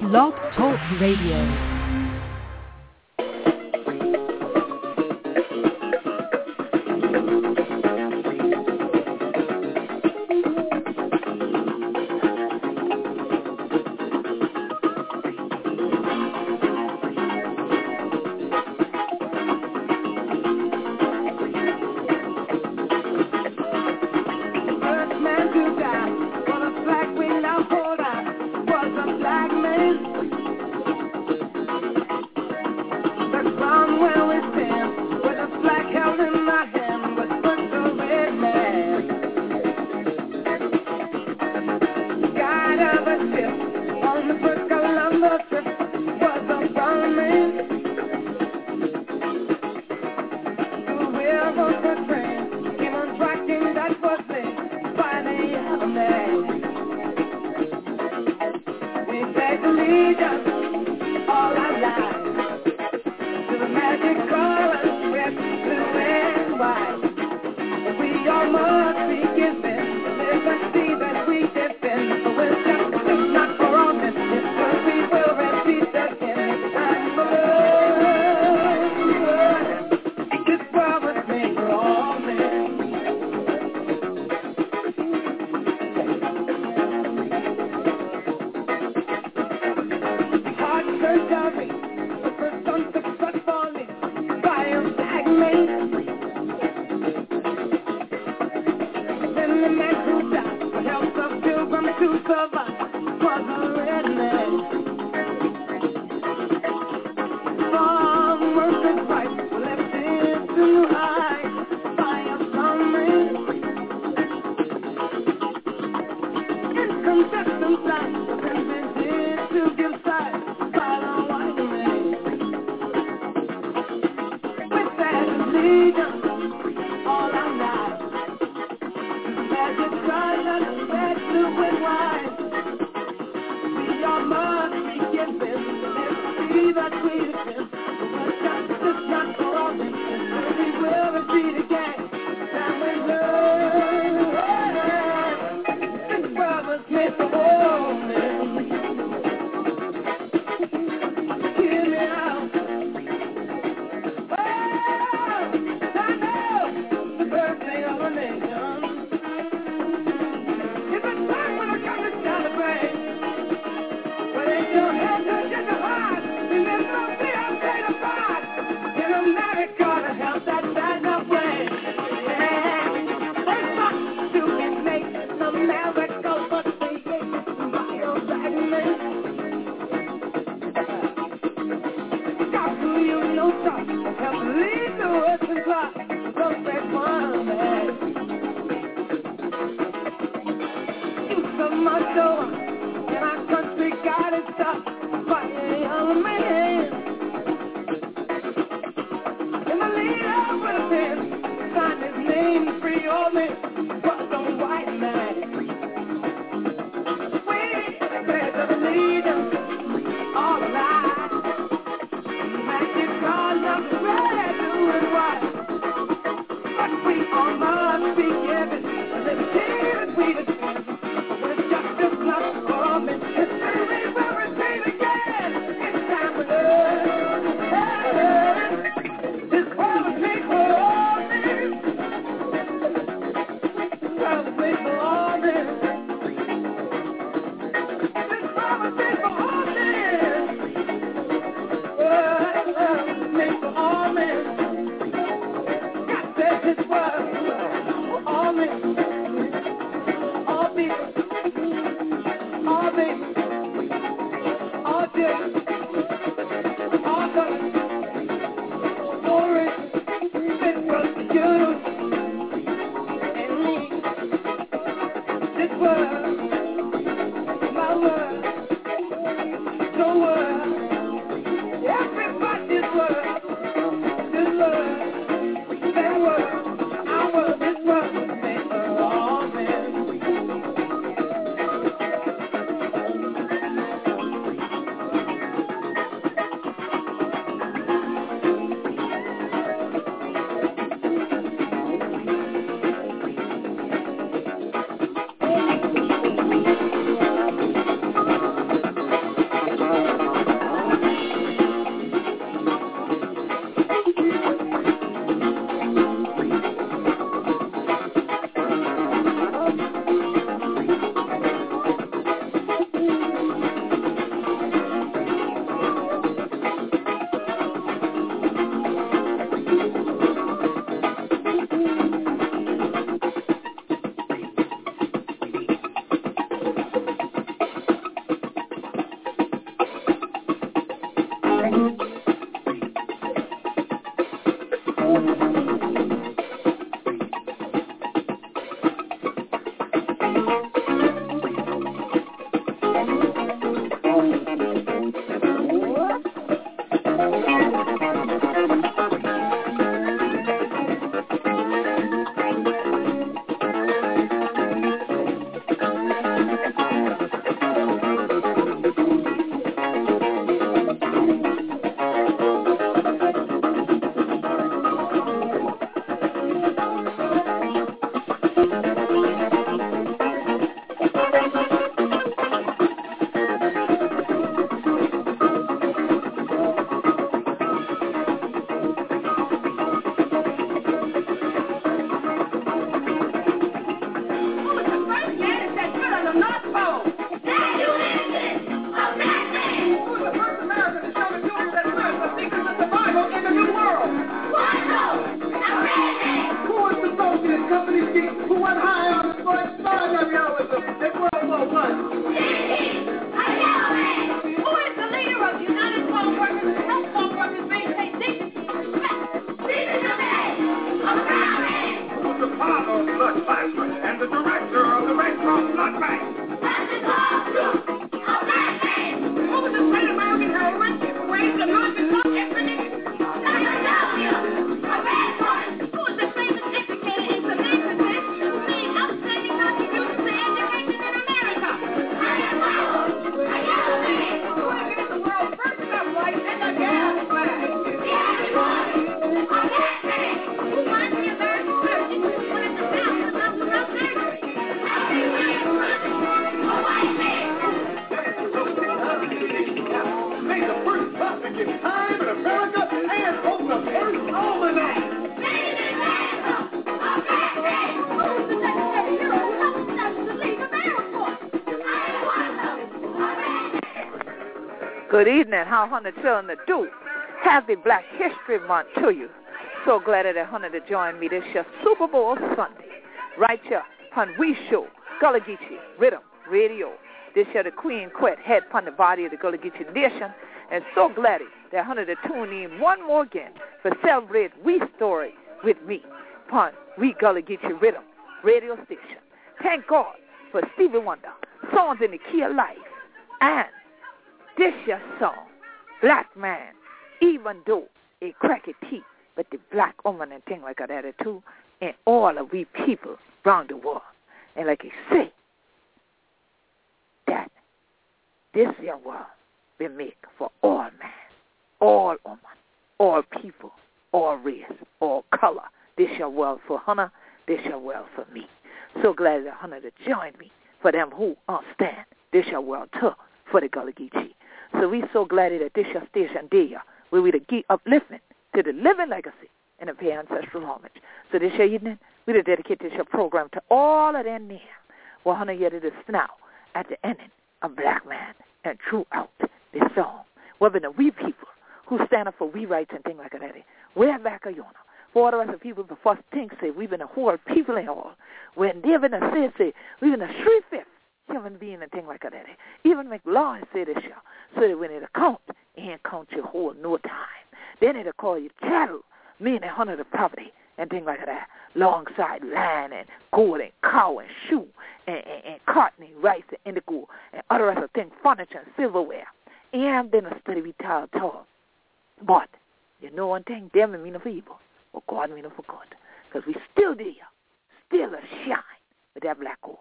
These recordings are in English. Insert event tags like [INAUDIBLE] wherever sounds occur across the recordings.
Blog Talk Radio. see the Good evening. How hundred children do? Happy Black History Month to you. So glad that hundred to join me this year Super Bowl Sunday. Right here on We Show, Gullah Geechee, Rhythm, Radio. This year the Queen Quet head upon the body of the Gullah Geechee Nation. And so glad that hundred to tune in one more again for celebrate We Story with me upon We Gullah Geechee Riddim Radio Station. Thank God for Stevie Wonder, songs in the key of life, and this your song, Black Man, even though a cracky teeth, but the black woman and thing like that too, and all of we people around the world. And like he say, that this your world we make for all man, all woman, all people, all race, all color. This your world for Hannah, this your world for me. So glad that Hannah to join me for them who understand this your world too for the Gullah Geechee. So we so glad that this your station there, where we to give upliftment to the living legacy and the pay ancestral homage. So this year evening, we to dedicate this your program to all of them there. Well, honey, yet it is now at the ending of Black Man and throughout this song. Whether the we people who stand up for we rights and things like that, we're back a yonder. For all the rest of people, the first thing say, we've been a whole people and all. When they've been a say, we've been a three-fifths human being and thing like that. Even McLaurin said this, y'all. So that when it count, it ain't count your whole no time. Then it'll call you cattle, meaning hundred of property and things like that. Alongside land and gold and cow and shoe and, and, and cotton and rice and indigo and other rest of things, furniture and silverware. And then a study we tell tall. But you know one thing, them mean for evil, or God mean for good. Because we still there, still a shine with that black gold.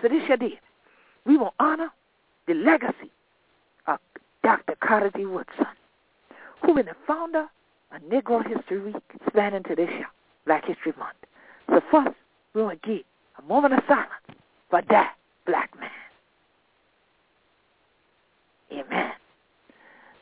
So this your day. We will honor the legacy of Dr. Carter G. Woodson, who is the founder of Negro History Week spanning to this year, Black History Month. So first, we to give a moment of silence for that black man. Amen.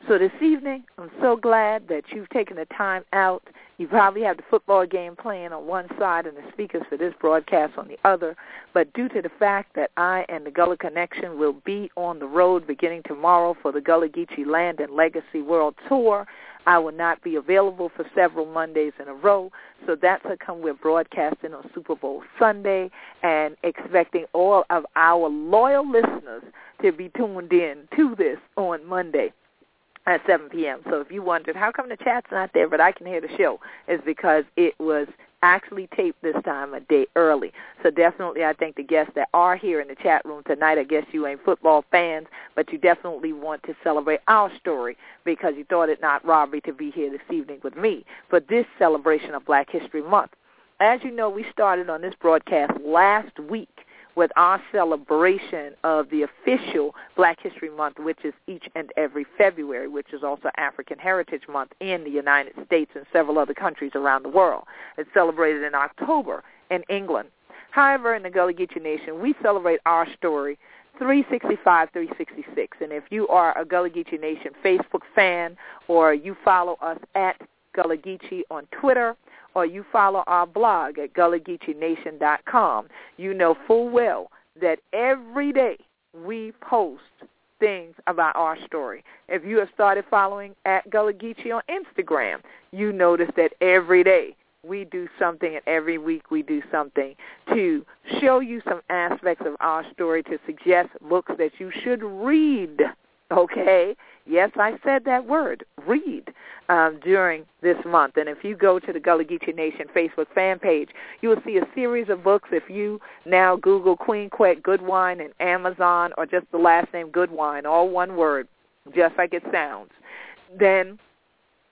So this evening, I'm so glad that you've taken the time out. You probably have the football game playing on one side and the speakers for this broadcast on the other. But due to the fact that I and the Gullah Connection will be on the road beginning tomorrow for the Gullah Geechee Land and Legacy World Tour, I will not be available for several Mondays in a row. So that's how come we're broadcasting on Super Bowl Sunday and expecting all of our loyal listeners to be tuned in to this on Monday at 7 p.m. So if you wondered how come the chat's not there but I can hear the show, it's because it was actually taped this time a day early. So definitely I think the guests that are here in the chat room tonight, I guess you ain't football fans, but you definitely want to celebrate our story because you thought it not robbery to be here this evening with me for this celebration of Black History Month. As you know, we started on this broadcast last week with our celebration of the official Black History Month, which is each and every February, which is also African Heritage Month in the United States and several other countries around the world. It's celebrated in October in England. However, in the Gullah Geechee Nation, we celebrate our story 365, 366. And if you are a Gullah Geechee Nation Facebook fan or you follow us at Gullah Geechee on Twitter, or you follow our blog at GullahGeecheeNation.com, you know full well that every day we post things about our story. If you have started following at Gullah Geechee on Instagram, you notice that every day we do something and every week we do something to show you some aspects of our story to suggest books that you should read. Okay? Yes, I said that word, read, um, during this month. And if you go to the Gullah Geechee Nation Facebook fan page, you will see a series of books. If you now Google Queen Quet Goodwine and Amazon or just the last name Goodwine, all one word, just like it sounds, then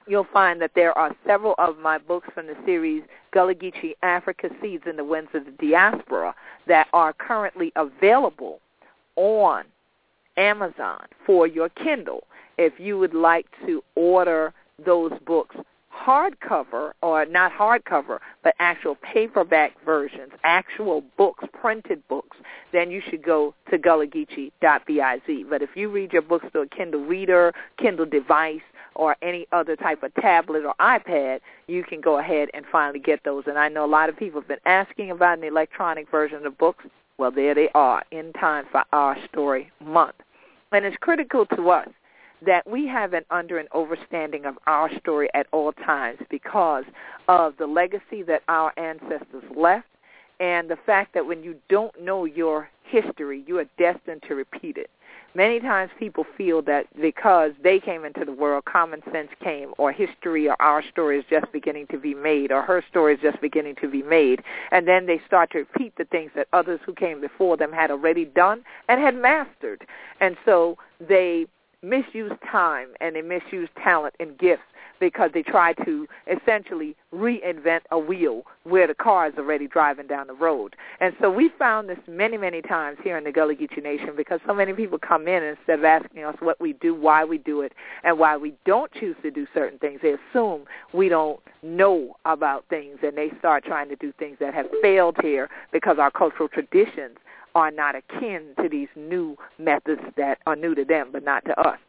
you'll find that there are several of my books from the series Gullah Geechee Africa Seeds in the Winds of the Diaspora that are currently available on Amazon for your Kindle if you would like to order those books hardcover, or not hardcover, but actual paperback versions, actual books, printed books, then you should go to gullah-geechee.biz. But if you read your books through a Kindle Reader, Kindle device, or any other type of tablet or iPad, you can go ahead and finally get those. And I know a lot of people have been asking about an electronic version of books. Well, there they are in time for our story month. And it's critical to us that we have an under and overstanding of our story at all times because of the legacy that our ancestors left and the fact that when you don't know your history, you are destined to repeat it. Many times people feel that because they came into the world, common sense came, or history or our story is just beginning to be made, or her story is just beginning to be made, and then they start to repeat the things that others who came before them had already done and had mastered. And so they misuse time and they misuse talent and gifts because they try to essentially reinvent a wheel where the car is already driving down the road. And so we found this many, many times here in the Gullah Geechee Nation because so many people come in and instead of asking us what we do, why we do it, and why we don't choose to do certain things, they assume we don't know about things and they start trying to do things that have failed here because our cultural traditions are not akin to these new methods that are new to them but not to us.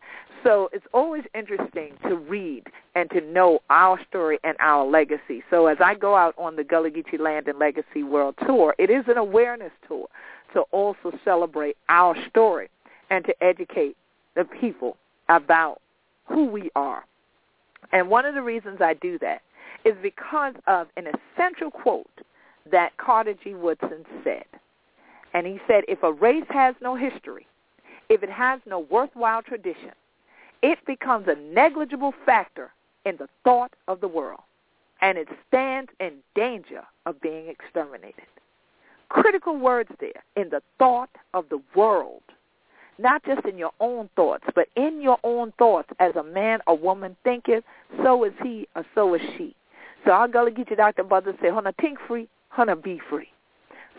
So it's always interesting to read and to know our story and our legacy. So as I go out on the Gullah Geechee Land and Legacy World Tour, it is an awareness tour to also celebrate our story and to educate the people about who we are. And one of the reasons I do that is because of an essential quote that Carter G. Woodson said. And he said, if a race has no history, if it has no worthwhile tradition, it becomes a negligible factor in the thought of the world, and it stands in danger of being exterminated. Critical words there, in the thought of the world. Not just in your own thoughts, but in your own thoughts as a man or woman thinketh, so is he or so is she. So our Gullah Geechee Dr. Brothers say, Hana think free, Hana be free.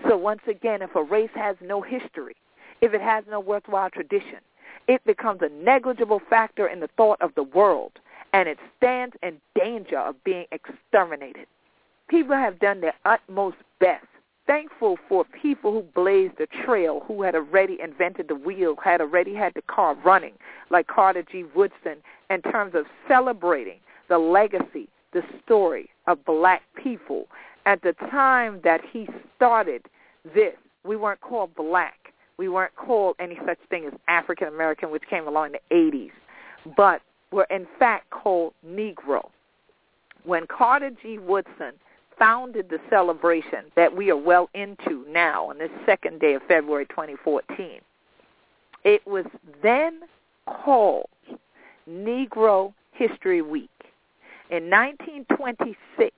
So once again, if a race has no history, if it has no worthwhile tradition, it becomes a negligible factor in the thought of the world, and it stands in danger of being exterminated. People have done their utmost best. Thankful for people who blazed the trail, who had already invented the wheel, had already had the car running, like Carter G. Woodson, in terms of celebrating the legacy, the story of black people. At the time that he started this, we weren't called black. We weren't called any such thing as African American, which came along in the 80s, but were in fact called Negro. When Carter G. Woodson founded the celebration that we are well into now on this second day of February 2014, it was then called Negro History Week. In 1926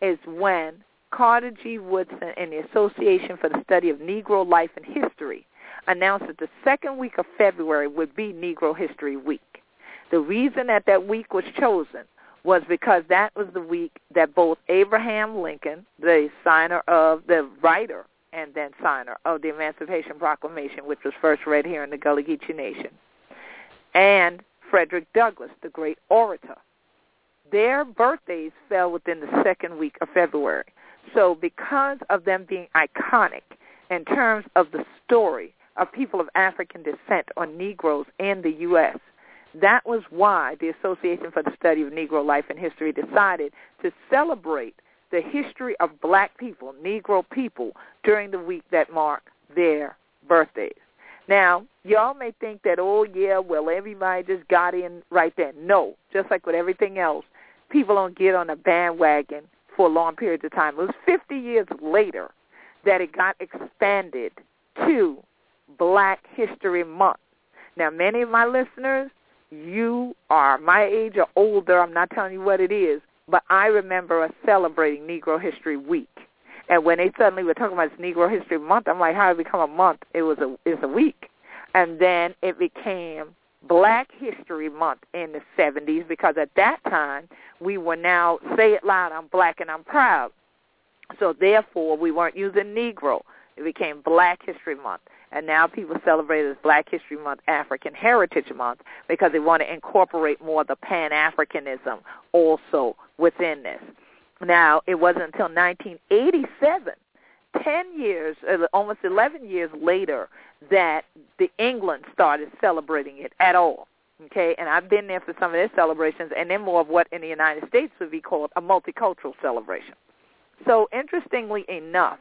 is when Carter G. Woodson and the Association for the Study of Negro Life and History announced that the second week of February would be Negro History Week. The reason that that week was chosen was because that was the week that both Abraham Lincoln, the signer of the writer and then signer of the Emancipation Proclamation, which was first read here in the Gullah Geechee Nation, and Frederick Douglass, the great orator, their birthdays fell within the second week of February. So because of them being iconic in terms of the story of people of African descent or Negroes in the U.S., that was why the Association for the Study of Negro Life and History decided to celebrate the history of black people, Negro people, during the week that marked their birthdays. Now, y'all may think that, oh, yeah, well, everybody just got in right then. No, just like with everything else, people don't get on a bandwagon for long periods of time. It was 50 years later that it got expanded to Black History Month. Now, many of my listeners, you are my age or older. I'm not telling you what it is, but I remember us celebrating Negro History Week. And when they suddenly were talking about Negro History Month, I'm like, how did it become a month? It was a it's a week, and then it became Black History Month in the 70s because at that time we were now, say it loud, I'm black and I'm proud. So therefore we weren't using Negro. It became Black History Month. and now people celebrate as Black History Month, African Heritage Month, because they want to incorporate more of the Pan-Africanism also within this. Now, it wasn't until 1987, 10 years, uh, almost 11 years later, that the England started celebrating it at all. Okay, and I've been there for some of their celebrations, and then more of what in the United States would be called a multicultural celebration. So, interestingly enough,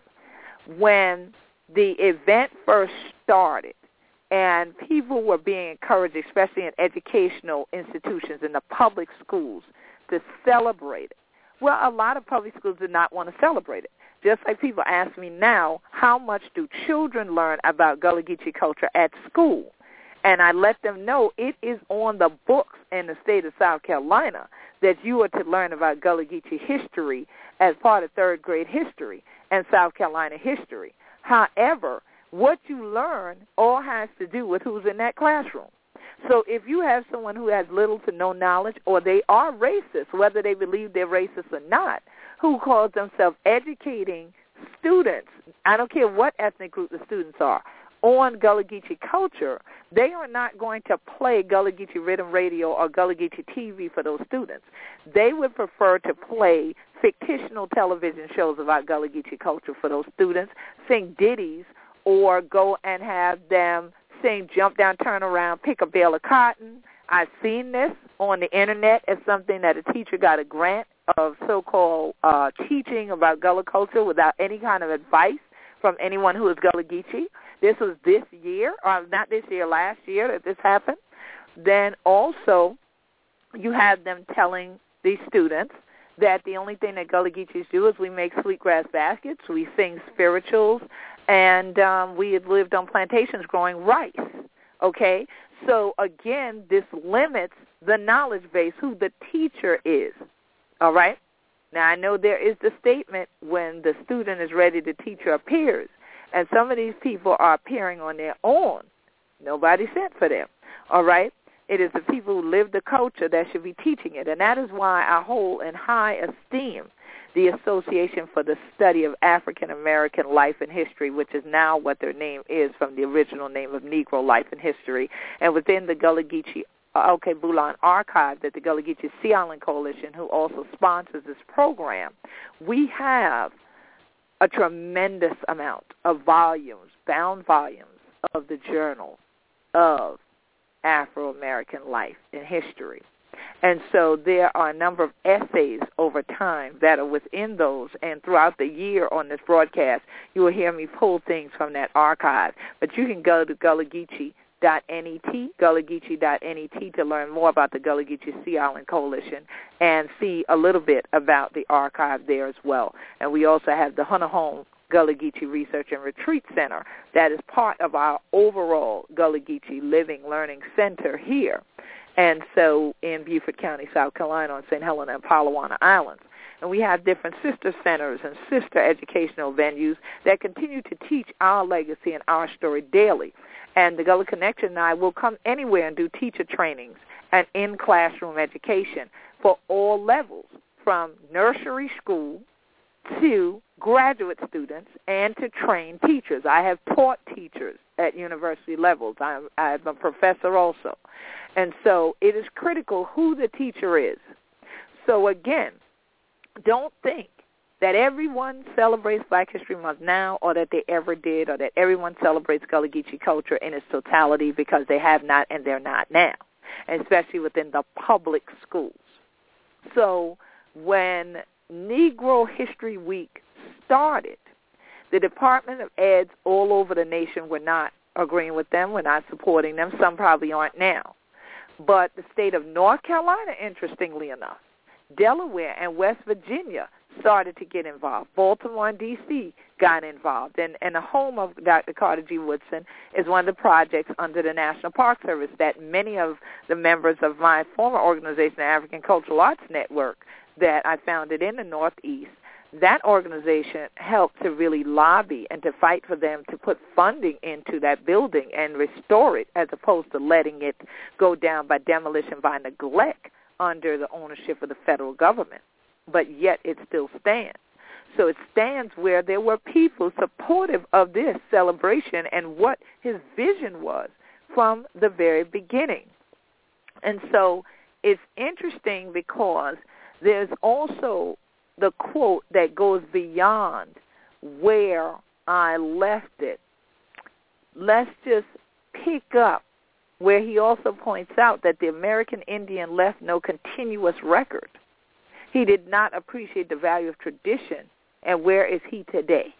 when the event first started, and people were being encouraged, especially in educational institutions in the public schools, to celebrate it. Well, a lot of public schools did not want to celebrate it. Just like people ask me now, how much do children learn about Gullah Geechee culture at school? And I let them know it is on the books in the state of South Carolina that you are to learn about Gullah Geechee history as part of third grade history and South Carolina history. However, what you learn all has to do with who's in that classroom. So if you have someone who has little to no knowledge or they are racist, whether they believe they're racist or not, who calls themselves educating students, I don't care what ethnic group the students are, on Gullah Geechee culture, they are not going to play Gullah Geechee Riddim Radio or Gullah Geechee TV for those students. They would prefer to play fictional television shows about Gullah Geechee culture for those students, sing ditties, or go and have them sing Jump Down, Turn Around, Pick a Bale of Cotton. I've seen this on the internet as something that a teacher got a grant of so-called uh, teaching about Gullah culture without any kind of advice from anyone who is Gullah Geechee. This was this year, or not this year, last year that this happened. Then also, you have them telling these students that the only thing that Gullah Geechees do is we make sweetgrass baskets, we sing spirituals, and um, we had lived on plantations growing rice. Okay, so again, this limits the knowledge base, who the teacher is. All right. Now I know there is the statement when the student is ready, the teacher appears, and some of these people are appearing on their own. Nobody sent for them. All right. It is the people who live the culture that should be teaching it, and that is why I hold in high esteem the Association for the Study of African American Life and History, which is now what their name is from the original name of Negro Life and History. And within the Gullah Geechee Uh, OK Bulan archive that the Gullah Geechee Sea Island Coalition, who also sponsors this program, we have a tremendous amount of volumes, bound volumes of the journal of Afro-American life and history. And so there are a number of essays over time that are within those. And throughout the year on this broadcast, you will hear me pull things from that archive. But you can go to Gullah Geechee net, gullahgeechee.net to learn more about the Gullah Geechee Sea Island Coalition and see a little bit about the archive there as well. And we also have the Hunter Home Gullah Geechee Research and Retreat Center that is part of our overall Gullah Geechee Living Learning Center here. And so in Beaufort County, South Carolina on St. Helena and Polawana Islands. And we have different sister centers and sister educational venues that continue to teach our legacy and our story daily. And the Gullah Connection and I will come anywhere and do teacher trainings and in-classroom education for all levels, from nursery school to graduate students and to train teachers. I have taught teachers at university levels. I'm, I'm a professor also. And so it is critical who the teacher is. So again, don't think that everyone celebrates Black History Month now or that they ever did or that everyone celebrates Gullah Geechee culture in its totality because they have not and they're not now, especially within the public schools. So when Negro History Week started, the Department of Eds all over the nation were not agreeing with them, were not supporting them. Some probably aren't now. But the state of North Carolina, interestingly enough, Delaware and West Virginia started to get involved. Baltimore and D.C. got involved. And, and the home of Dr. Carter G. Woodson is one of the projects under the National Park Service that many of the members of my former organization, the African Cultural Arts Network, that I founded in the Northeast, that organization helped to really lobby and to fight for them to put funding into that building and restore it as opposed to letting it go down by demolition by neglect under the ownership of the federal government. But yet it still stands. So it stands where there were people supportive of this celebration and what his vision was from the very beginning. And so it's interesting because there's also the quote that goes beyond where I left it. Let's just pick up where he also points out that the American Indian left no continuous record. He did not appreciate the value of tradition. And where is he today?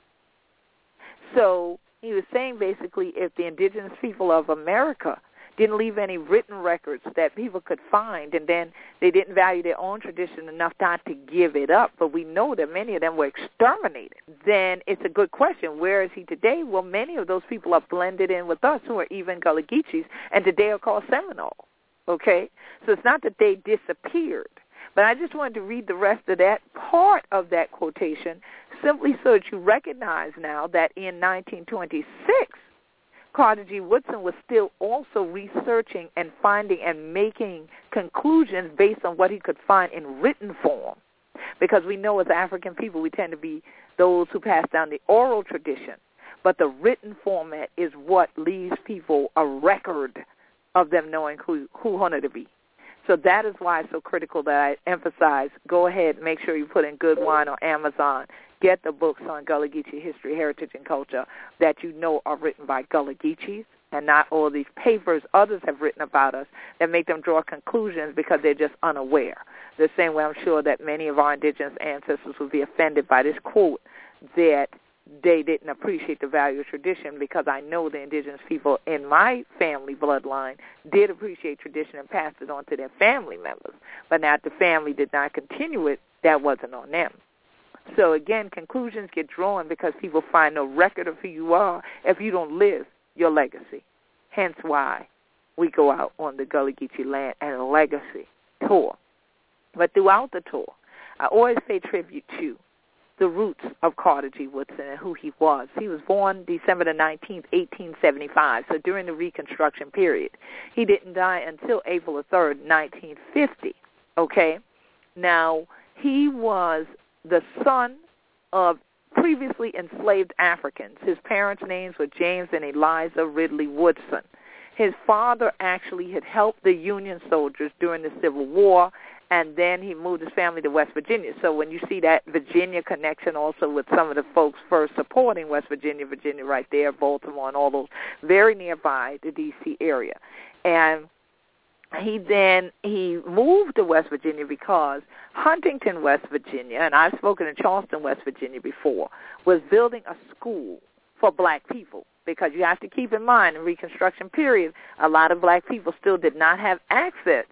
So he was saying basically if the indigenous people of America didn't leave any written records that people could find, and then they didn't value their own tradition enough not to give it up. But we know that many of them were exterminated. Then it's a good question: Where is he today? Well, many of those people are blended in with us, who are even Gullah and today are called Seminole. Okay, so it's not that they disappeared. But I just wanted to read the rest of that part of that quotation simply so that you recognize now that in 1926, Carter G. Woodson was still also researching and finding and making conclusions based on what he could find in written form. Because we know as African people, we tend to be those who pass down the oral tradition. But the written format is what leaves people a record of them knowing who, who Hunter to be. So that is why it's so critical that I emphasize, go ahead, make sure you put in Goodwine on Amazon. Get the books on Gullah Geechee history, heritage, and culture that you know are written by Gullah Geechees and not all these papers others have written about us that make them draw conclusions because they're just unaware. The same way I'm sure that many of our indigenous ancestors would be offended by this quote that they didn't appreciate the value of tradition because I know the indigenous people in my family bloodline did appreciate tradition and passed it on to their family members. But now if the family did not continue it, that wasn't on them. So again, conclusions get drawn because people find no record of who you are if you don't live your legacy. Hence why we go out on the Gullah Geechee land and legacy tour. But throughout the tour, I always pay tribute to the roots of Carter G. Woodson and who he was. He was born December the 19th, 1875, so during the Reconstruction period. He didn't die until April the 3rd, 1950, okay? Now, he was the son of previously enslaved Africans. His parents' names were James and Eliza Ridley Woodson. His father actually had helped the Union soldiers during the Civil War and then he moved his family to West Virginia. So when you see that Virginia connection also with some of the folks first supporting West Virginia, Virginia right there, Baltimore and all those very nearby the DC area. And he then he moved to West Virginia because Huntington, West Virginia, and I've spoken in Charleston, West Virginia before, was building a school for black people. Because you have to keep in mind in Reconstruction period, a lot of black people still did not have access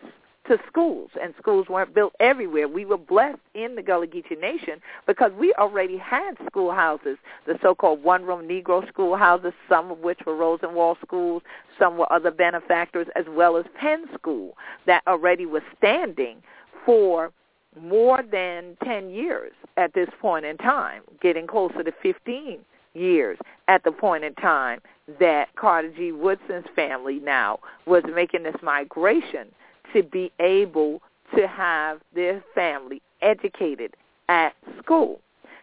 to schools, and schools weren't built everywhere. We were blessed in the Gullah Geechee Nation because we already had schoolhouses, the so-called one-room Negro schoolhouses, some of which were Rosenwald schools, some were other benefactors, as well as Penn School that already was standing for more than 10 years at this point in time, getting closer to 15 years at the point in time that Carter G. Woodson's family now was making this migration to be able to have their family educated at school.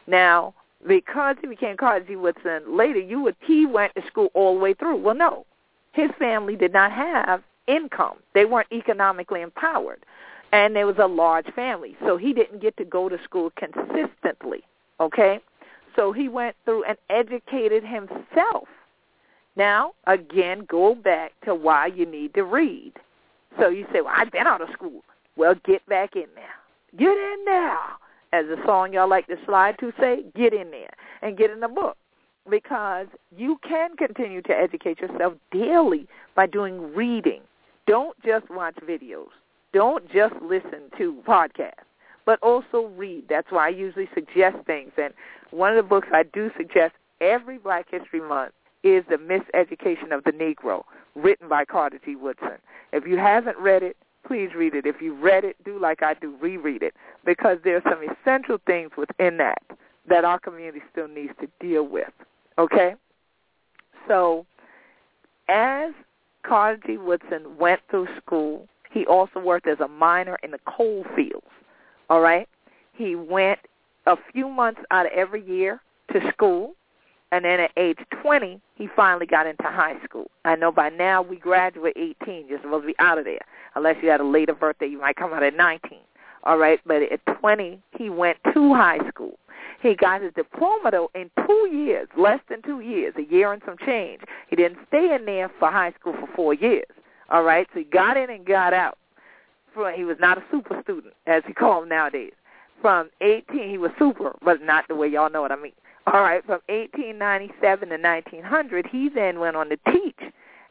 Now, because he became Carter G. Woodson later, you would he went to school all the way through. Well, no, his family did not have income; they weren't economically empowered, and there was a large family, so he didn't get to go to school consistently. Okay, so he went through and educated himself. Now, again, go back to why you need to read. So you say, well, I've been out of school. Well, get back in there. Get in there. As the song y'all like to slide to say, get in there and get in the book. Because you can continue to educate yourself daily by doing reading. Don't just watch videos. Don't just listen to podcasts, but also read. That's why I usually suggest things. And one of the books I do suggest every Black History Month is The Miseducation of the Negro, written by Carter G. Woodson. If you haven't read it, please read it. If you've read it, do like I do, reread it, because there are some essential things within that that our community still needs to deal with. Okay? So as Carter G. Woodson went through school, he also worked as a miner in the coal fields. All right? He went a few months out of every year to school. And then at age 20, he finally got into high school. I know by now we graduate 18. You're supposed to be out of there. Unless you had a later birthday, you might come out at 19. All right, but at 20, he went to high school. He got his diploma though in two years, less than two years, a year and some change. He didn't stay in there for high school for four years. All right, so he got in and got out. He was not a super student, as he called them nowadays. From 18, he was super, but not the way y'all know what I mean. All right, from 1897 to 1900, he then went on to teach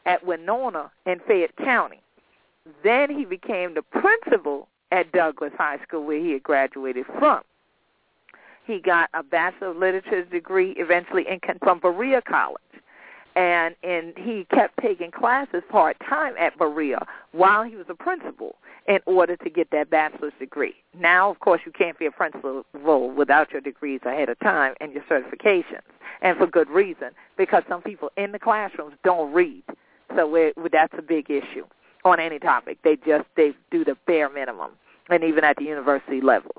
at Winona in Fayette County. Then he became the principal at Douglass High School, where he had graduated from. He got a Bachelor of Literature degree eventually in from Berea College. And and he kept taking classes part time at Berea while he was a principal in order to get that bachelor's degree. Now, of course, you can't be a principal without your degrees ahead of time and your certifications, and for good reason, because some people in the classrooms don't read. So it, that's a big issue on any topic. They just they do the bare minimum, and even at the university level.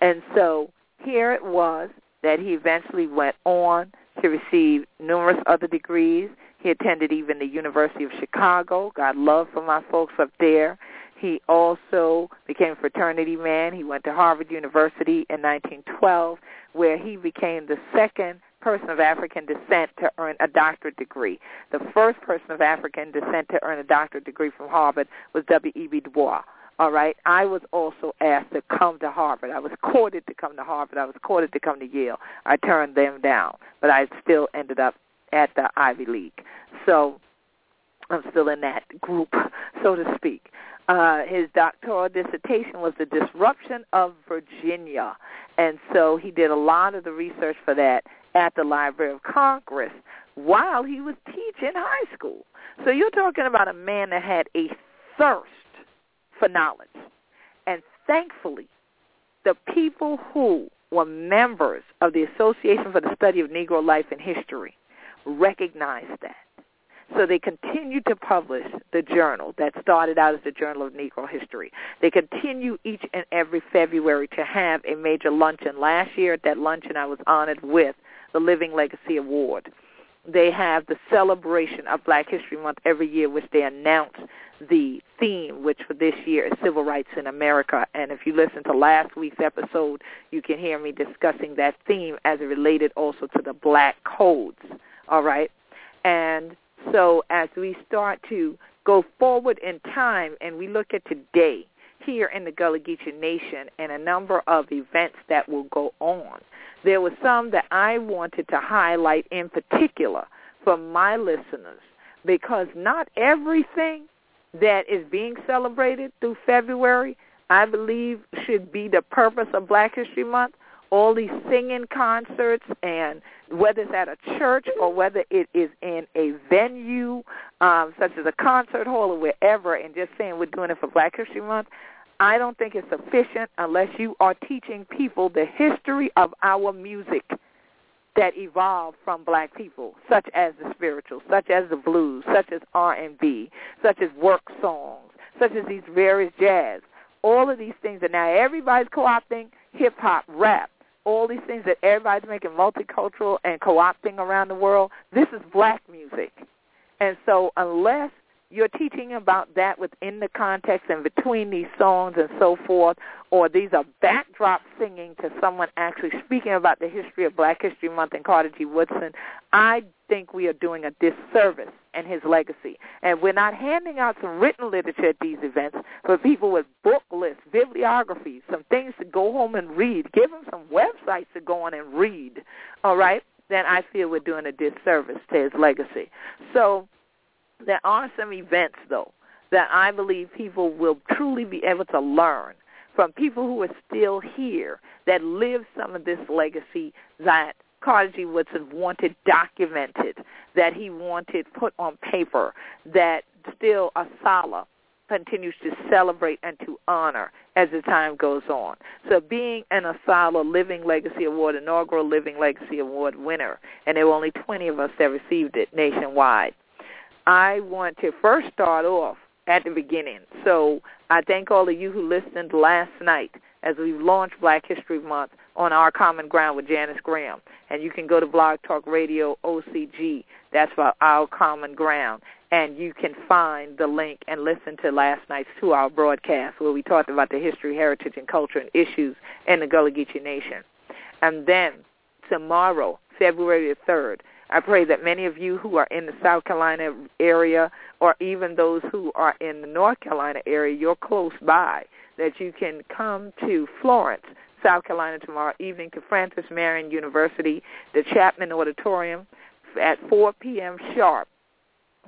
And so here it was that he eventually went on to receive numerous other degrees. He attended even the University of Chicago. Got love from my folks up there. He also became a fraternity man. He went to Harvard University in 1912, where he became the second person of African descent to earn a doctorate degree. The first person of African descent to earn a doctorate degree from Harvard was W.E.B. Du Bois. All right. I was also asked to come to Harvard. I was courted to come to Harvard. I was courted to come to Yale. I turned them down, but I still ended up at the Ivy League. So I'm still in that group, [LAUGHS] so to speak. Uh, his doctoral dissertation was the disruption of Virginia, and so he did a lot of the research for that at the Library of Congress while he was teaching high school. So you're talking about a man that had a thirst for knowledge. And thankfully, the people who were members of the Association for the Study of Negro Life and History recognized that. So they continued to publish the journal that started out as the Journal of Negro History. They continue each and every February to have a major luncheon. Last year at that luncheon I was honored with the Living Legacy Award. They have the celebration of Black History Month every year, which they announce the theme, which for this year is Civil Rights in America. And if you listen to last week's episode, you can hear me discussing that theme as it related also to the black codes. All right? And so as we start to go forward in time and we look at today here in the Gullah Geechee Nation and a number of events that will go on, there were some that I wanted to highlight in particular for my listeners because not everything that is being celebrated through February, I believe, should be the purpose of Black History Month. All these singing concerts and whether it's at a church or whether it is in a venue um, such as a concert hall or wherever and just saying we're doing it for Black History Month, I don't think it's sufficient unless you are teaching people the history of our music that evolved from black people, such as the spiritual, such as the blues, such as R&B, such as work songs, such as these various jazz. All of these things that now everybody's co-opting hip-hop, rap, all these things that everybody's making multicultural and co-opting around the world, this is black music. And so unless you're teaching about that within the context and between these songs and so forth, or these are backdrop singing to someone actually speaking about the history of Black History Month and Carter G. Woodson, I think we are doing a disservice in his legacy. And we're not handing out some written literature at these events for people with book lists, bibliographies, some things to go home and read. Give them some websites to go on and read, all right? Then I feel we're doing a disservice to his legacy. So there are some events, though, that I believe people will truly be able to learn from people who are still here that live some of this legacy that Carter G. Woodson wanted documented, that he wanted put on paper, that still ASALH continues to celebrate and to honor as the time goes on. So being an ASALH Living Legacy Award, inaugural Living Legacy Award winner, and there were only 20 of us that received it nationwide, I want to first start off at the beginning. So I thank all of you who listened last night as we launched Black History Month on Our Common Ground with Janice Graham. And you can go to Blog Talk Radio OCG. That's for Our Common Ground. And you can find the link and listen to last night's two-hour broadcast where we talked about the history, heritage, and culture and issues in the Gullah Geechee Nation. And then tomorrow, February the 3rd, I pray that many of you who are in the South Carolina area or even those who are in the North Carolina area, you're close by, that you can come to Florence, South Carolina tomorrow evening to Francis Marion University, the Chapman Auditorium at 4 p.m. sharp.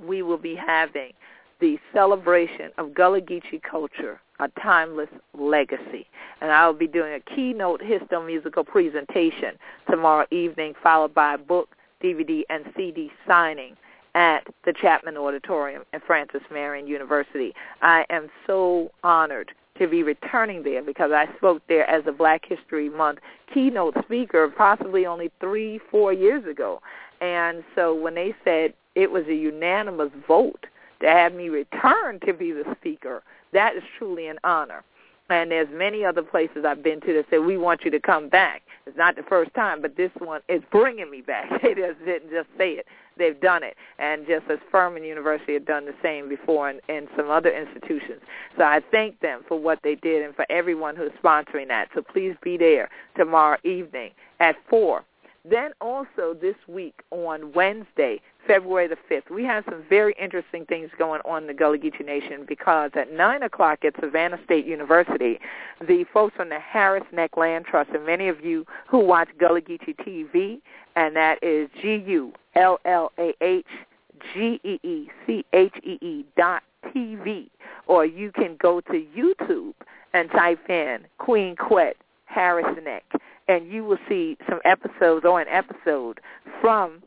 We will be having the celebration of Gullah Geechee culture, a timeless legacy. And I will be doing a keynote histomusical presentation tomorrow evening, followed by a book, DVD, and CD signing at the Chapman Auditorium at Francis Marion University. I am so honored to be returning there because I spoke there as a Black History Month keynote speaker possibly only three, four years ago. And so when they said it was a unanimous vote to have me return to be the speaker, that is truly an honor. And there's many other places I've been to that say, we want you to come back. It's not the first time, but this one is bringing me back. [LAUGHS] They just didn't just say it. They've done it. And just as Furman University had done the same before and, and some other institutions. So I thank them for what they did and for everyone who's sponsoring that. So please be there tomorrow evening at 4 then also this week on Wednesday, February the 5th, we have some very interesting things going on in the Gullah Geechee Nation because at 9 o'clock at Savannah State University, the folks from the Harris Neck Land Trust, and many of you who watch Gullah Geechee TV, and that is G-U-L-L-A-H-G-E-E-C-H-E-E dot TV, or you can go to YouTube and type in Queen Quet Harris Neck and you will see some episodes or an episode from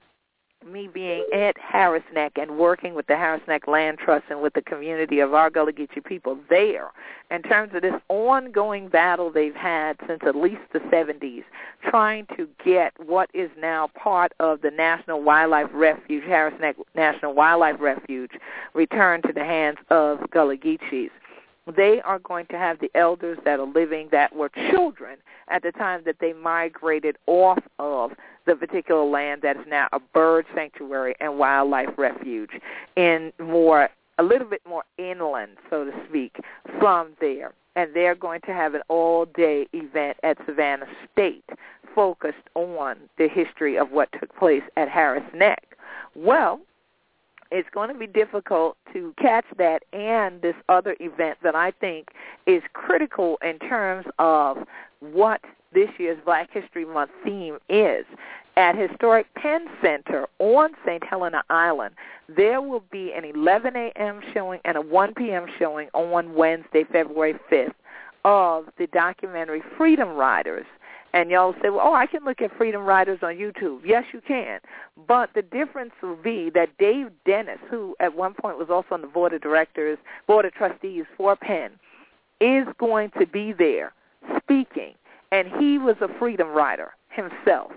me being at Harris Neck and working with the Harris Neck Land Trust and with the community of our Gullah Geechee people there. In terms of this ongoing battle they've had since at least the 70s, trying to get what is now part of the National Wildlife Refuge, Harris Neck National Wildlife Refuge, returned to the hands of Gullah Geechees they are going to have the elders that are living that were children at the time that they migrated off of the particular land that is now a bird sanctuary and wildlife refuge in more a little bit more inland, so to speak, from there. And they're going to have an all-day event at Savannah State focused on the history of what took place at Harris Neck. Well, it's going to be difficult to catch that and this other event that I think is critical in terms of what this year's Black History Month theme is. At Historic Penn Center on St. Helena Island, there will be an 11 a.m. showing and a 1 p.m. showing on Wednesday, February 5th of the documentary Freedom Riders and y'all say, well, oh, I can look at Freedom Riders on YouTube. Yes, you can. But the difference will be that Dave Dennis, who at one point was also on the board of directors, board of trustees for Penn, is going to be there speaking. And he was a Freedom Rider himself.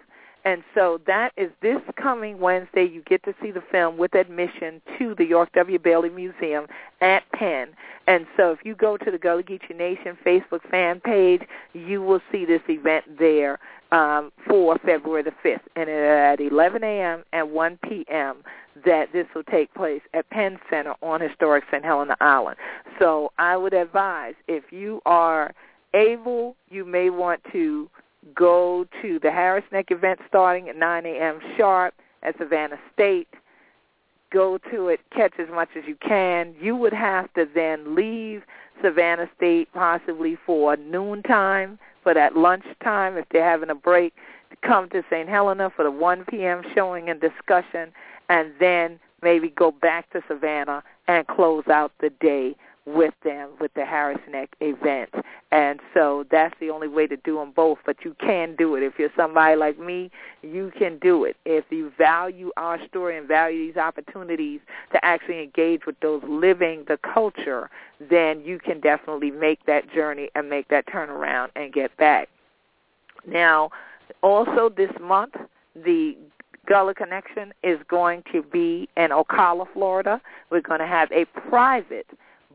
And so that is this coming Wednesday. You get to see the film with admission to the York W. Bailey Museum at Penn. And so if you go to the Gullah Geechee Nation Facebook fan page, you will see this event there um, for February the 5th. And at 11 a.m. and 1 p.m. that this will take place at Penn Center on historic St. Helena Island. So I would advise if you are able, you may want to go to the Harris Neck event starting at 9 a.m. sharp at Savannah State. Go to it, catch as much as you can. You would have to then leave Savannah State possibly for noontime, for that lunchtime if they're having a break, to come to St. Helena for the 1 p.m. showing and discussion, and then maybe go back to Savannah and close out the day with them with the Harris Neck event. And so that's the only way to do them both, but you can do it. If you're somebody like me, you can do it. If you value our story and value these opportunities to actually engage with those living the culture, then you can definitely make that journey and make that turnaround and get back. Now, also this month, the Gullah Connection is going to be in Ocala, Florida. We're going to have a private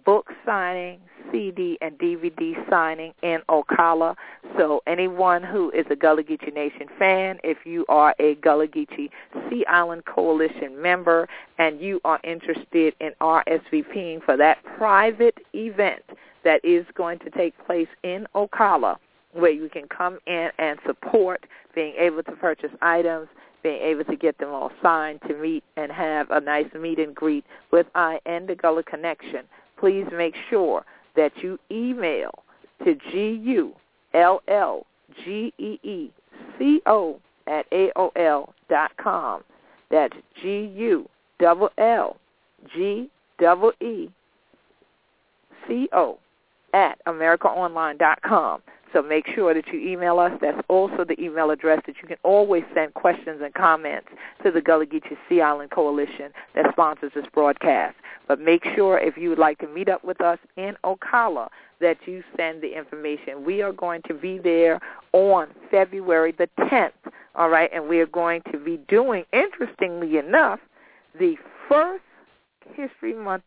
book signing, CD and DVD signing in Ocala. So anyone who is a Gullah Geechee Nation fan, if you are a Gullah Geechee Sea Island Coalition member and you are interested in RSVPing for that private event that is going to take place in Ocala, where you can come in and support being able to purchase items, being able to get them all signed to meet and have a nice meet and greet with I and the Gullah Connection. Please make sure that you email to G-U-L-L-G-E-E-C-O at AOL dot com. That's G-U-L-L-G-E-E-C-O at americaonline dot com. So make sure that you email us. That's also the email address that you can always send questions and comments to the Gullah Geechee Sea Island Coalition that sponsors this broadcast. But make sure if you would like to meet up with us in Ocala that you send the information. We are going to be there on February the 10th, all right, and we are going to be doing, interestingly enough, the first History Month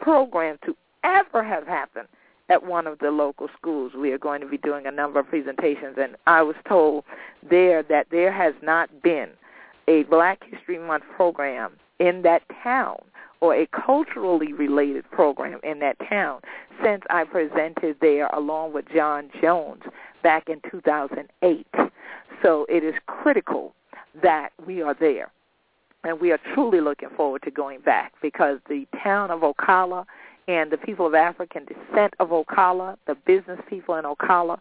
program to ever have happened at one of the local schools. We are going to be doing a number of presentations, and I was told there that there has not been a Black History Month program in that town or a culturally related program in that town since I presented there along with John Jones back in 2008. So it is critical that we are there. And we are truly looking forward to going back because the town of Ocala and the people of African descent of Ocala, the business people in Ocala,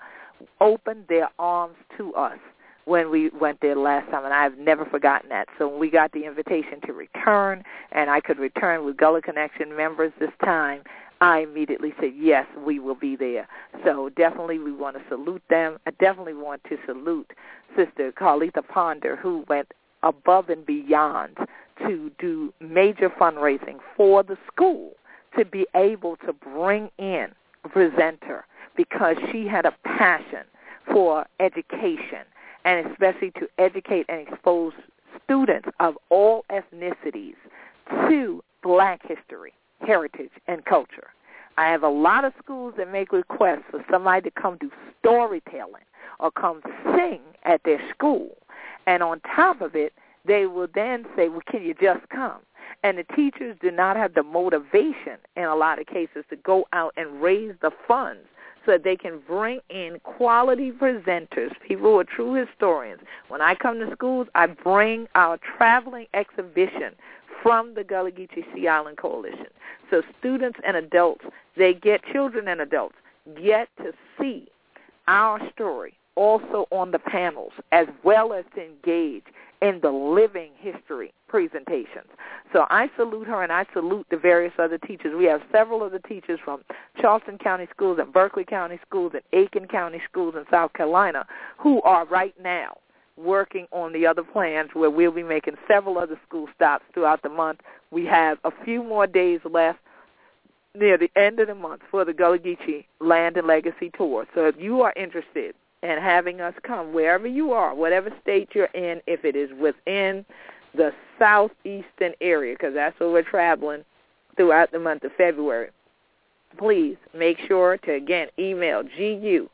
opened their arms to us when we went there last time, and I've never forgotten that. So when we got the invitation to return, and I could return with Gullah Connection members this time, I immediately said, yes, we will be there. So definitely we want to salute them. I definitely want to salute Sister Carlitha Ponder, who went above and beyond to do major fundraising for the school to be able to bring in presenter because she had a passion for education and especially to educate and expose students of all ethnicities to black history, heritage, and culture. I have a lot of schools that make requests for somebody to come do storytelling or come sing at their school. And on top of it, they will then say, well, can you just come? And the teachers do not have the motivation in a lot of cases to go out and raise the funds so that they can bring in quality presenters, people who are true historians. When I come to schools, I bring our traveling exhibition from the Gullah Geechee Sea Island Coalition. So students and adults, they get, children and adults, get to see our story also on the panels as well as to engage in the living history presentations. So I salute her and I salute the various other teachers. We have several of the teachers from Charleston County Schools and Berkeley County Schools and Aiken County Schools in South Carolina who are right now working on the other plans where we'll be making several other school stops throughout the month. We have a few more days left near the end of the month for the Gullah Geechee Land and Legacy Tour. So if you are interested and having us come wherever you are, whatever state you're in, if it is within the southeastern area, because that's where we're traveling throughout the month of February. Please make sure to, again, email G-U-L-L-G-E-E-C-O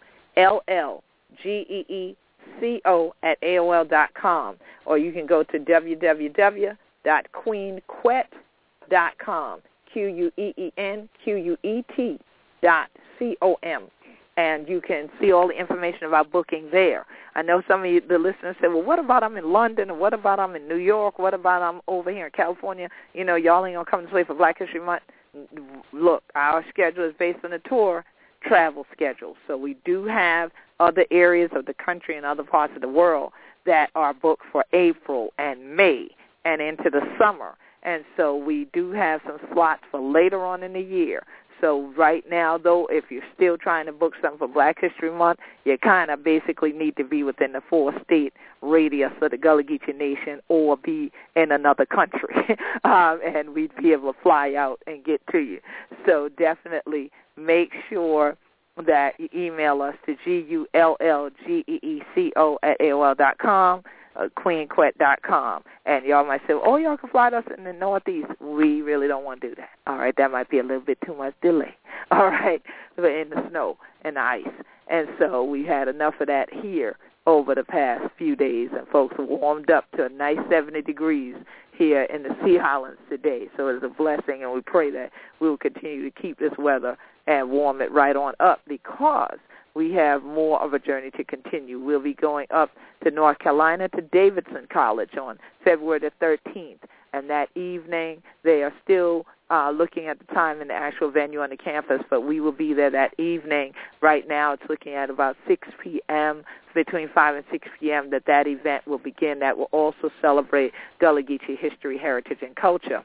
at AOL dot com, or you can go to www www.queenquet.com, Q-U-E-E-N, Q-U-E-T dot C-O-M and you can see all the information about booking there. I know some of you, the listeners say, well, what about I'm in London, or what about I'm in New York, what about I'm over here in California? You know, y'all ain't going to come to play for Black History Month. Look, our schedule is based on the tour travel schedule. So we do have other areas of the country and other parts of the world that are booked for April and May and into the summer. And so we do have some slots for later on in the year. So right now, though, if you're still trying to book something for Black History Month, you kind of basically need to be within the four-state radius of the Gullah Geechee Nation or be in another country, [LAUGHS] um, and we'd be able to fly out and get to you. So definitely make sure that you email us to G-U-L-L-G-E-E-C-O at AOL dot com queenquet.com. And y'all might say, oh, y'all can fly us in the Northeast. We really don't want to do that. All right, that might be a little bit too much delay. [LAUGHS] All right, in the snow and the ice. And so we had enough of that here over the past few days, and folks warmed up to a nice 70 degrees here in the Sea Islands today. So it's a blessing, and we pray that we will continue to keep this weather and warm it right on up because we have more of a journey to continue. We'll be going up to North Carolina to Davidson College on February the 13th. And that evening, they are still uh, looking at the time and the actual venue on the campus, but we will be there that evening. Right now, it's looking at about 6 p.m., between 5 and 6 p.m., that that event will begin. That will also celebrate Gullah Geechee history, heritage, and culture.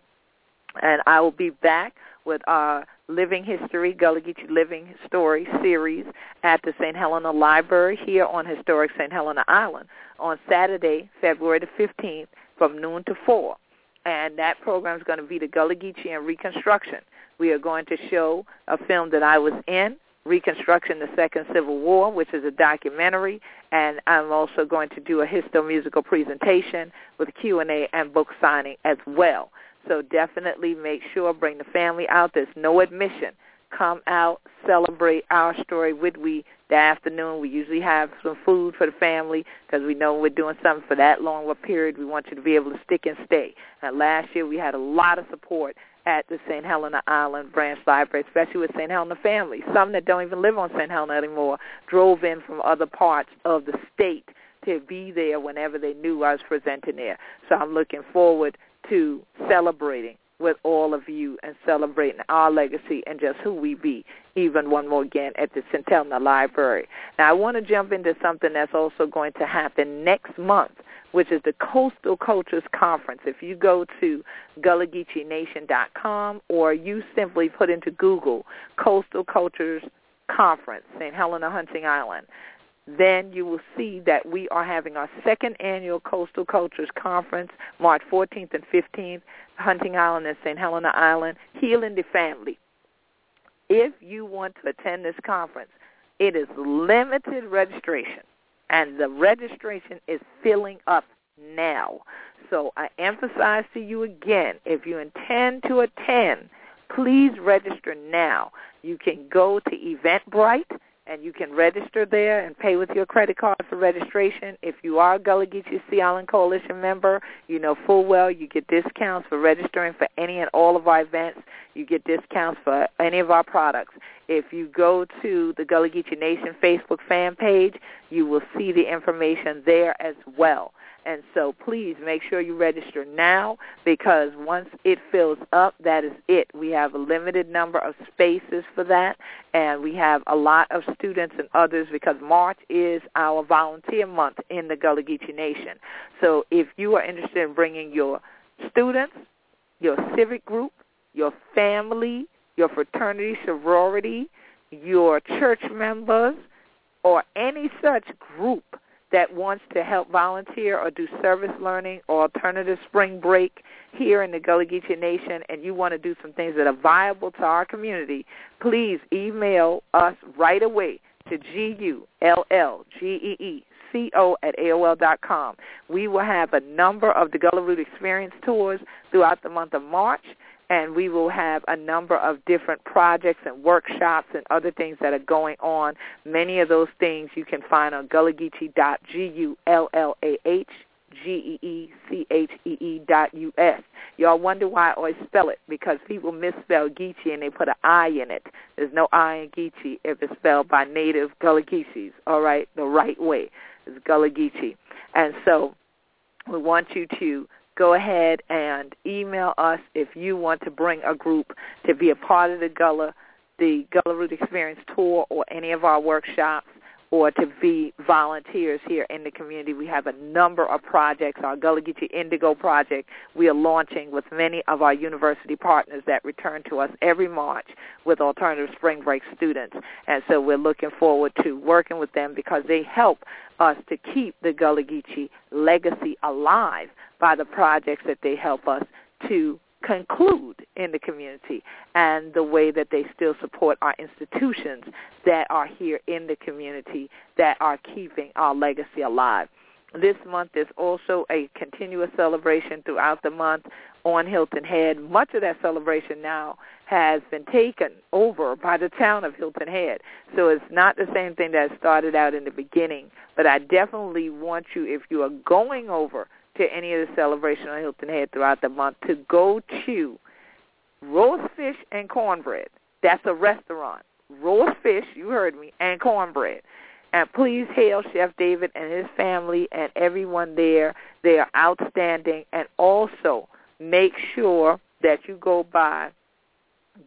And I will be back with our Living History, Gullah Geechee Living Story series at the St. Helena Library here on historic St. Helena Island on Saturday, February the 15th from noon to 4 and that program is going to be the Gullah Geechee and Reconstruction. We are going to show a film that I was in, Reconstruction, the Second Civil War, which is a documentary, and I'm also going to do a histo-musical presentation with Q&A and book signing as well. So definitely make sure, bring the family out. There's no admission. Come out, celebrate our story with we the afternoon. We usually have some food for the family because we know we're doing something for that long a period. We want you to be able to stick and stay. And last year we had a lot of support at the St. Helena Island Branch Library, especially with St. Helena families. Some that don't even live on St. Helena anymore drove in from other parts of the state to be there whenever they knew I was presenting there. So I'm looking forward to celebrating with all of you and celebrating our legacy and just who we be, even one more again at the. Helena Library. Now, I want to jump into something that's also going to happen next month, which is the Coastal Cultures Conference. If you go to GullahGeecheeNation.com or you simply put into Google Coastal Cultures Conference, St. Helena Hunting Island, then you will see that we are having our second annual Coastal Cultures Conference, March 14th and 15th, Hunting Island and St. Helena Island, Healing the Family. If you want to attend this conference, it is limited registration, and the registration is filling up now. So I emphasize to you again, if you intend to attend, please register now. You can go to Eventbrite and you can register there and pay with your credit card for registration. If you are a Gullah Geechee Sea Island Coalition member, you know full well you get discounts for registering for any and all of our events. You get discounts for any of our products. If you go to the Gullah Geechee Nation Facebook fan page, you will see the information there as well. And so please make sure you register now because once it fills up, that is it. We have a limited number of spaces for that, and we have a lot of students and others because March is our volunteer month in the Gullah Geechee Nation. So if you are interested in bringing your students, your civic group, your family, your fraternity, sorority, your church members, or any such group that wants to help volunteer or do service learning or alternative spring break here in the Gullah Geechee Nation and you want to do some things that are viable to our community, please email us right away to G-U-L-L-G-E-E-C-O at AOL dot com. We will have a number of the Gullah Root Experience tours throughout the month of March and we will have a number of different projects and workshops and other things that are going on. Many of those things you can find on gullahgeechee.g-u-l-l-a-h G-E-E-C-H-E-E dot U-S. Y'all wonder why I always spell it, because people misspell Geechee and they put an I in it. There's no I in Geechee if it's spelled by native Gullah Geechees, all right, the right way. It's Gullah Geechee. And so we want you to go ahead and email us if you want to bring a group to be a part of the Gullah, the Gullah Root Experience Tour or any of our workshops or to be volunteers here in the community. We have a number of projects. Our Gullah Geechee Indigo project we are launching with many of our university partners that return to us every March with alternative spring break students. And so we're looking forward to working with them because they help us to keep the Gullah Geechee legacy alive by the projects that they help us to conclude in the community and the way that they still support our institutions that are here in the community that are keeping our legacy alive. this month is also a continuous celebration throughout the month on Hilton Head. Much of that celebration now has been taken over by the town of Hilton Head. So it's not the same thing that started out in the beginning. But I definitely want you, if you are going over to any of the celebration on Hilton Head throughout the month, to go to roast fish and cornbread. That's a restaurant. Roast fish, you heard me, and cornbread. And please hail Chef David and his family and everyone there. They are outstanding. And also make sure that you go by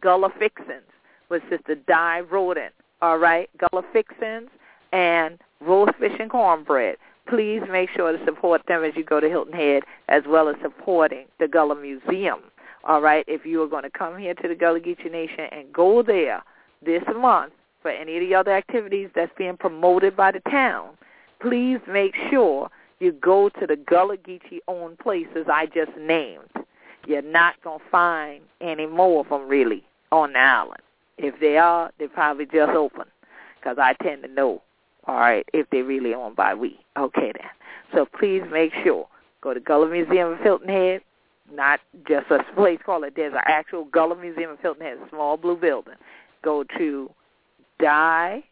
Gullah Fixins with Sister Di Roden. All right, Gullah Fixins and roast fish and cornbread. Please make sure to support them as you go to Hilton Head, as well as supporting the Gullah Museum. All right, if you are going to come here to the Gullah Geechee Nation and go there this month for any of the other activities that's being promoted by the town, please make sure you go to the Gullah Geechee owned places I just named. You're not going to find any more of them really on the island. If they are, they're probably just open because I tend to know, all right, if they're really owned by we. Okay then. So please make sure. Go to Gullah Museum of Hilton Head, not just a place called it. There's an actual Gullah Museum of Hilton Head, small blue building. Go to Di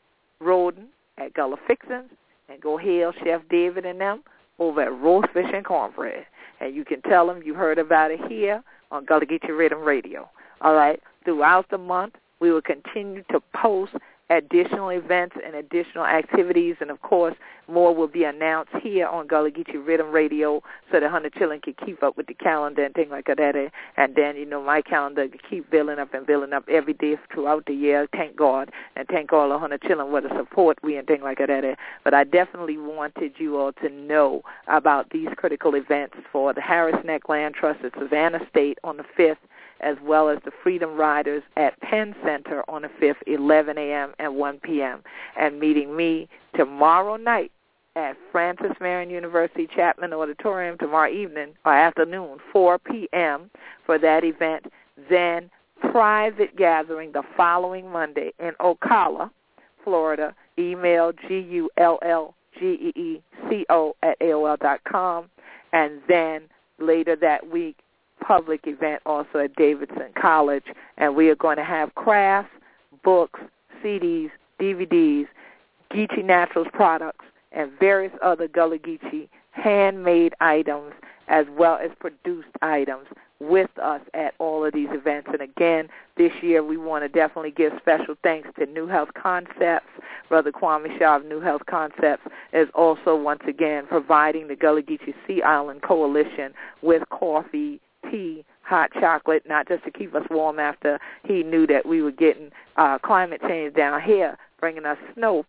Roden at Gullah Fixins and go hail Chef David and them over at Roast Fish and Cornbread. And you can tell them you heard about it here on Gullah Geechee Riddim Radio. All right? Throughout the month, we will continue to post additional events and additional activities, and of course, more will be announced here on Gullah Geechee Riddim Radio so that Hunter Chillin can keep up with the calendar and things like that. And then, you know, my calendar can keep building up and building up every day throughout the year. Thank God. And thank all of Hunter Chillin for the support we and things like that. But I definitely wanted you all to know about these critical events for the Harris Neck Land Trust at Savannah State on the 5th as well as the Freedom Riders at Penn Center on the 5th, 11 a.m. and 1 p.m. And meeting me tomorrow night at Francis Marion University Chapman Auditorium tomorrow evening or afternoon, 4 p.m. for that event. Then private gathering the following Monday in Ocala, Florida. Email G-U-L-L-G-E-E-C-O at AOL dot com. And then later that week, public event also at Davidson College, and we are going to have crafts, books, CDs, DVDs, Geechee Naturals products, and various other Gullah Geechee handmade items as well as produced items with us at all of these events. And again, this year we want to definitely give special thanks to New Health Concepts. Brother Kwame Shaw of New Health Concepts is also once again providing the Gullah Geechee Sea Island Coalition with coffee, tea, hot chocolate, not just to keep us warm after he knew that we were getting uh, climate change down here, bringing us snow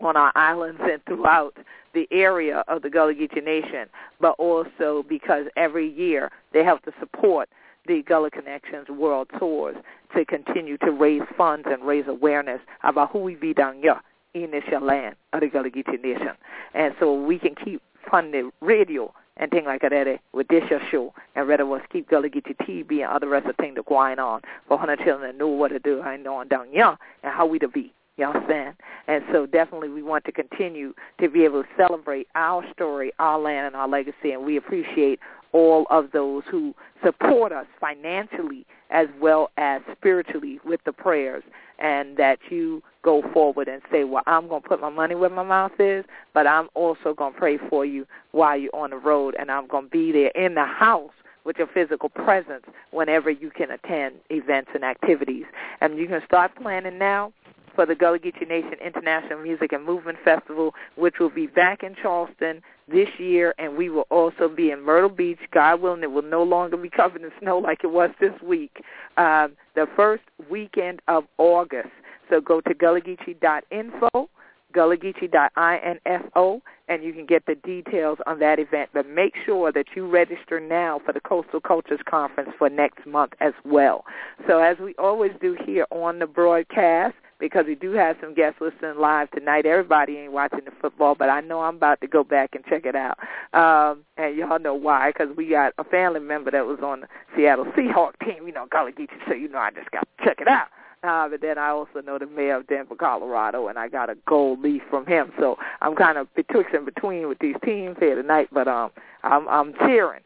on our islands and throughout the area of the Gullah Geechee Nation, but also because every year they help to support the Gullah Connections World Tours to continue to raise funds and raise awareness about who we be down here in this land of the Gullah Geechee Nation. And so we can keep funding radio and things like that with this your show and rather was keep Gullah Geechee TV and other rest of things that going on for hundred children to know what to do I know down young and how we to be. You know what I'm saying? And so definitely we want to continue to be able to celebrate our story, our land, and our legacy, and we appreciate all of those who support us financially as well as spiritually with the prayers and that you go forward and say, well, I'm going to put my money where my mouth is, but I'm also going to pray for you while you're on the road, and I'm going to be there in the house with your physical presence whenever you can attend events and activities. And you can start planning now for the Gullah Geechee Nation International Music and Movement Festival, which will be back in Charleston this year, and we will also be in Myrtle Beach. God willing, it will no longer be covered in snow like it was this week. Um, the first weekend of August. So go to gullahgeechee.info, gullahgeechee.info, and you can get the details on that event. But make sure that you register now for the Coastal Cultures Conference for next month as well. So as we always do here on the broadcast, because we do have some guests listening live tonight. Everybody ain't watching the football, but I know I'm about to go back and check it out. Um, and y'all know why, because we got a family member that was on the Seattle Seahawk team, you know, Gullah Geechee, so you know I just got to check it out. Uh, but then I also know the mayor of Denver, Colorado, and I got a gold leaf from him. So I'm kind of betwixt and between with these teams here tonight. But um, I'm I'm cheering.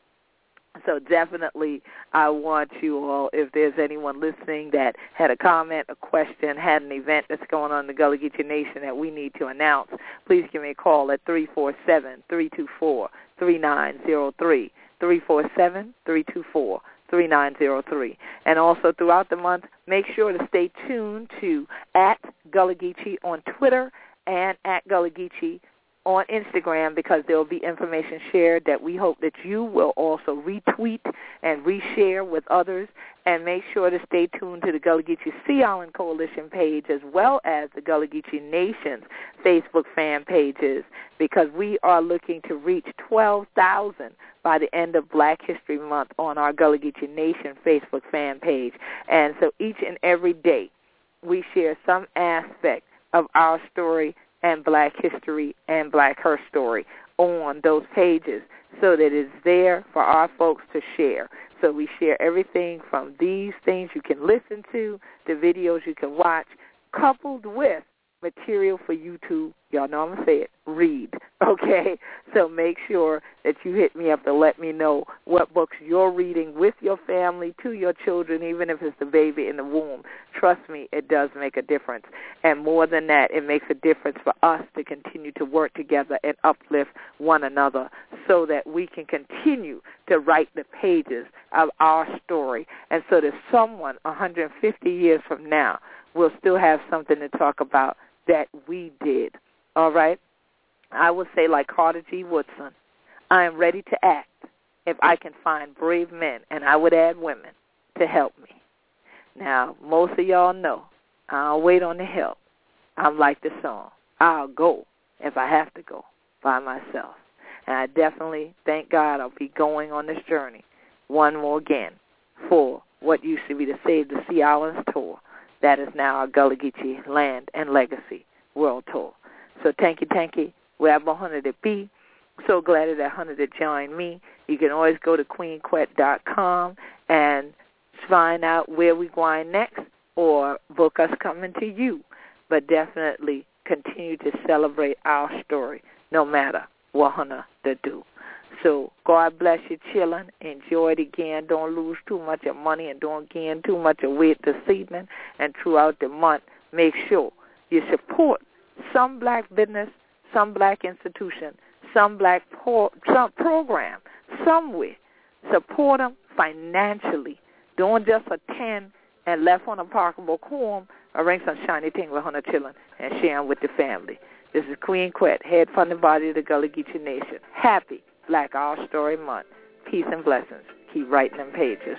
So definitely, I want you all, if there's anyone listening that had a comment, a question, had an event that's going on in the Gullah Geechee Nation that we need to announce, please give me a call at three four seven three two four three nine zero three three four seven three two four. 3903. And also throughout the month, make sure to stay tuned to at Gullah Geechee on Twitter and at Gullah Geechee on Instagram because there will be information shared that we hope that you will also retweet and reshare with others. And make sure to stay tuned to the Gullah Geechee Sea Island Coalition page as well as the Gullah Geechee Nation's Facebook fan pages because we are looking to reach 12,000 by the end of Black History Month on our Gullah Geechee Nation Facebook fan page. And so each and every day we share some aspect of our story and Black History and Black Her Story on those pages so that it's there for our folks to share. So we share everything from these things you can listen to, the videos you can watch, coupled with material for you to, y'all know I'm going to say it, read, [LAUGHS] okay? So make sure that you hit me up to let me know what books you're reading with your family, to your children, even if it's the baby in the womb. Trust me, it does make a difference. And more than that, it makes a difference for us to continue to work together and uplift one another so that we can continue to write the pages of our story and so that someone 150 years from now will still have something to talk about that we did. All right? I would say like Carter G. Woodson, I am ready to act if I can find brave men, and I would add women, to help me. Now, most of y'all know I'll wait on the help. I'm like the song. I'll go if I have to go by myself. And I definitely, thank God, I'll be going on this journey one more again for what used to be the Save the Sea Islands tour that is now our Gullah Geechee Land and Legacy World Tour. So thank you, thank you. We have 100 to be. So glad that 100 to join me. You can always go to queenquet.com and find out where we're going next or book us coming to you. But definitely continue to celebrate our story no matter what to do. So God bless you, children. Enjoy it again. Don't lose too much of money and don't gain too much of weight this evening. And throughout the month, make sure you support some black business, some black institution, some black pro- some program somewhere. Support them financially. Don't just attend and left on a parkable form arrange some shiny thing with her children and share them with the family. This is Queen Quet, head funding body of the Gullah Geechee Nation. Happy Black Our Story Month. Peace and blessings. Keep writing them pages.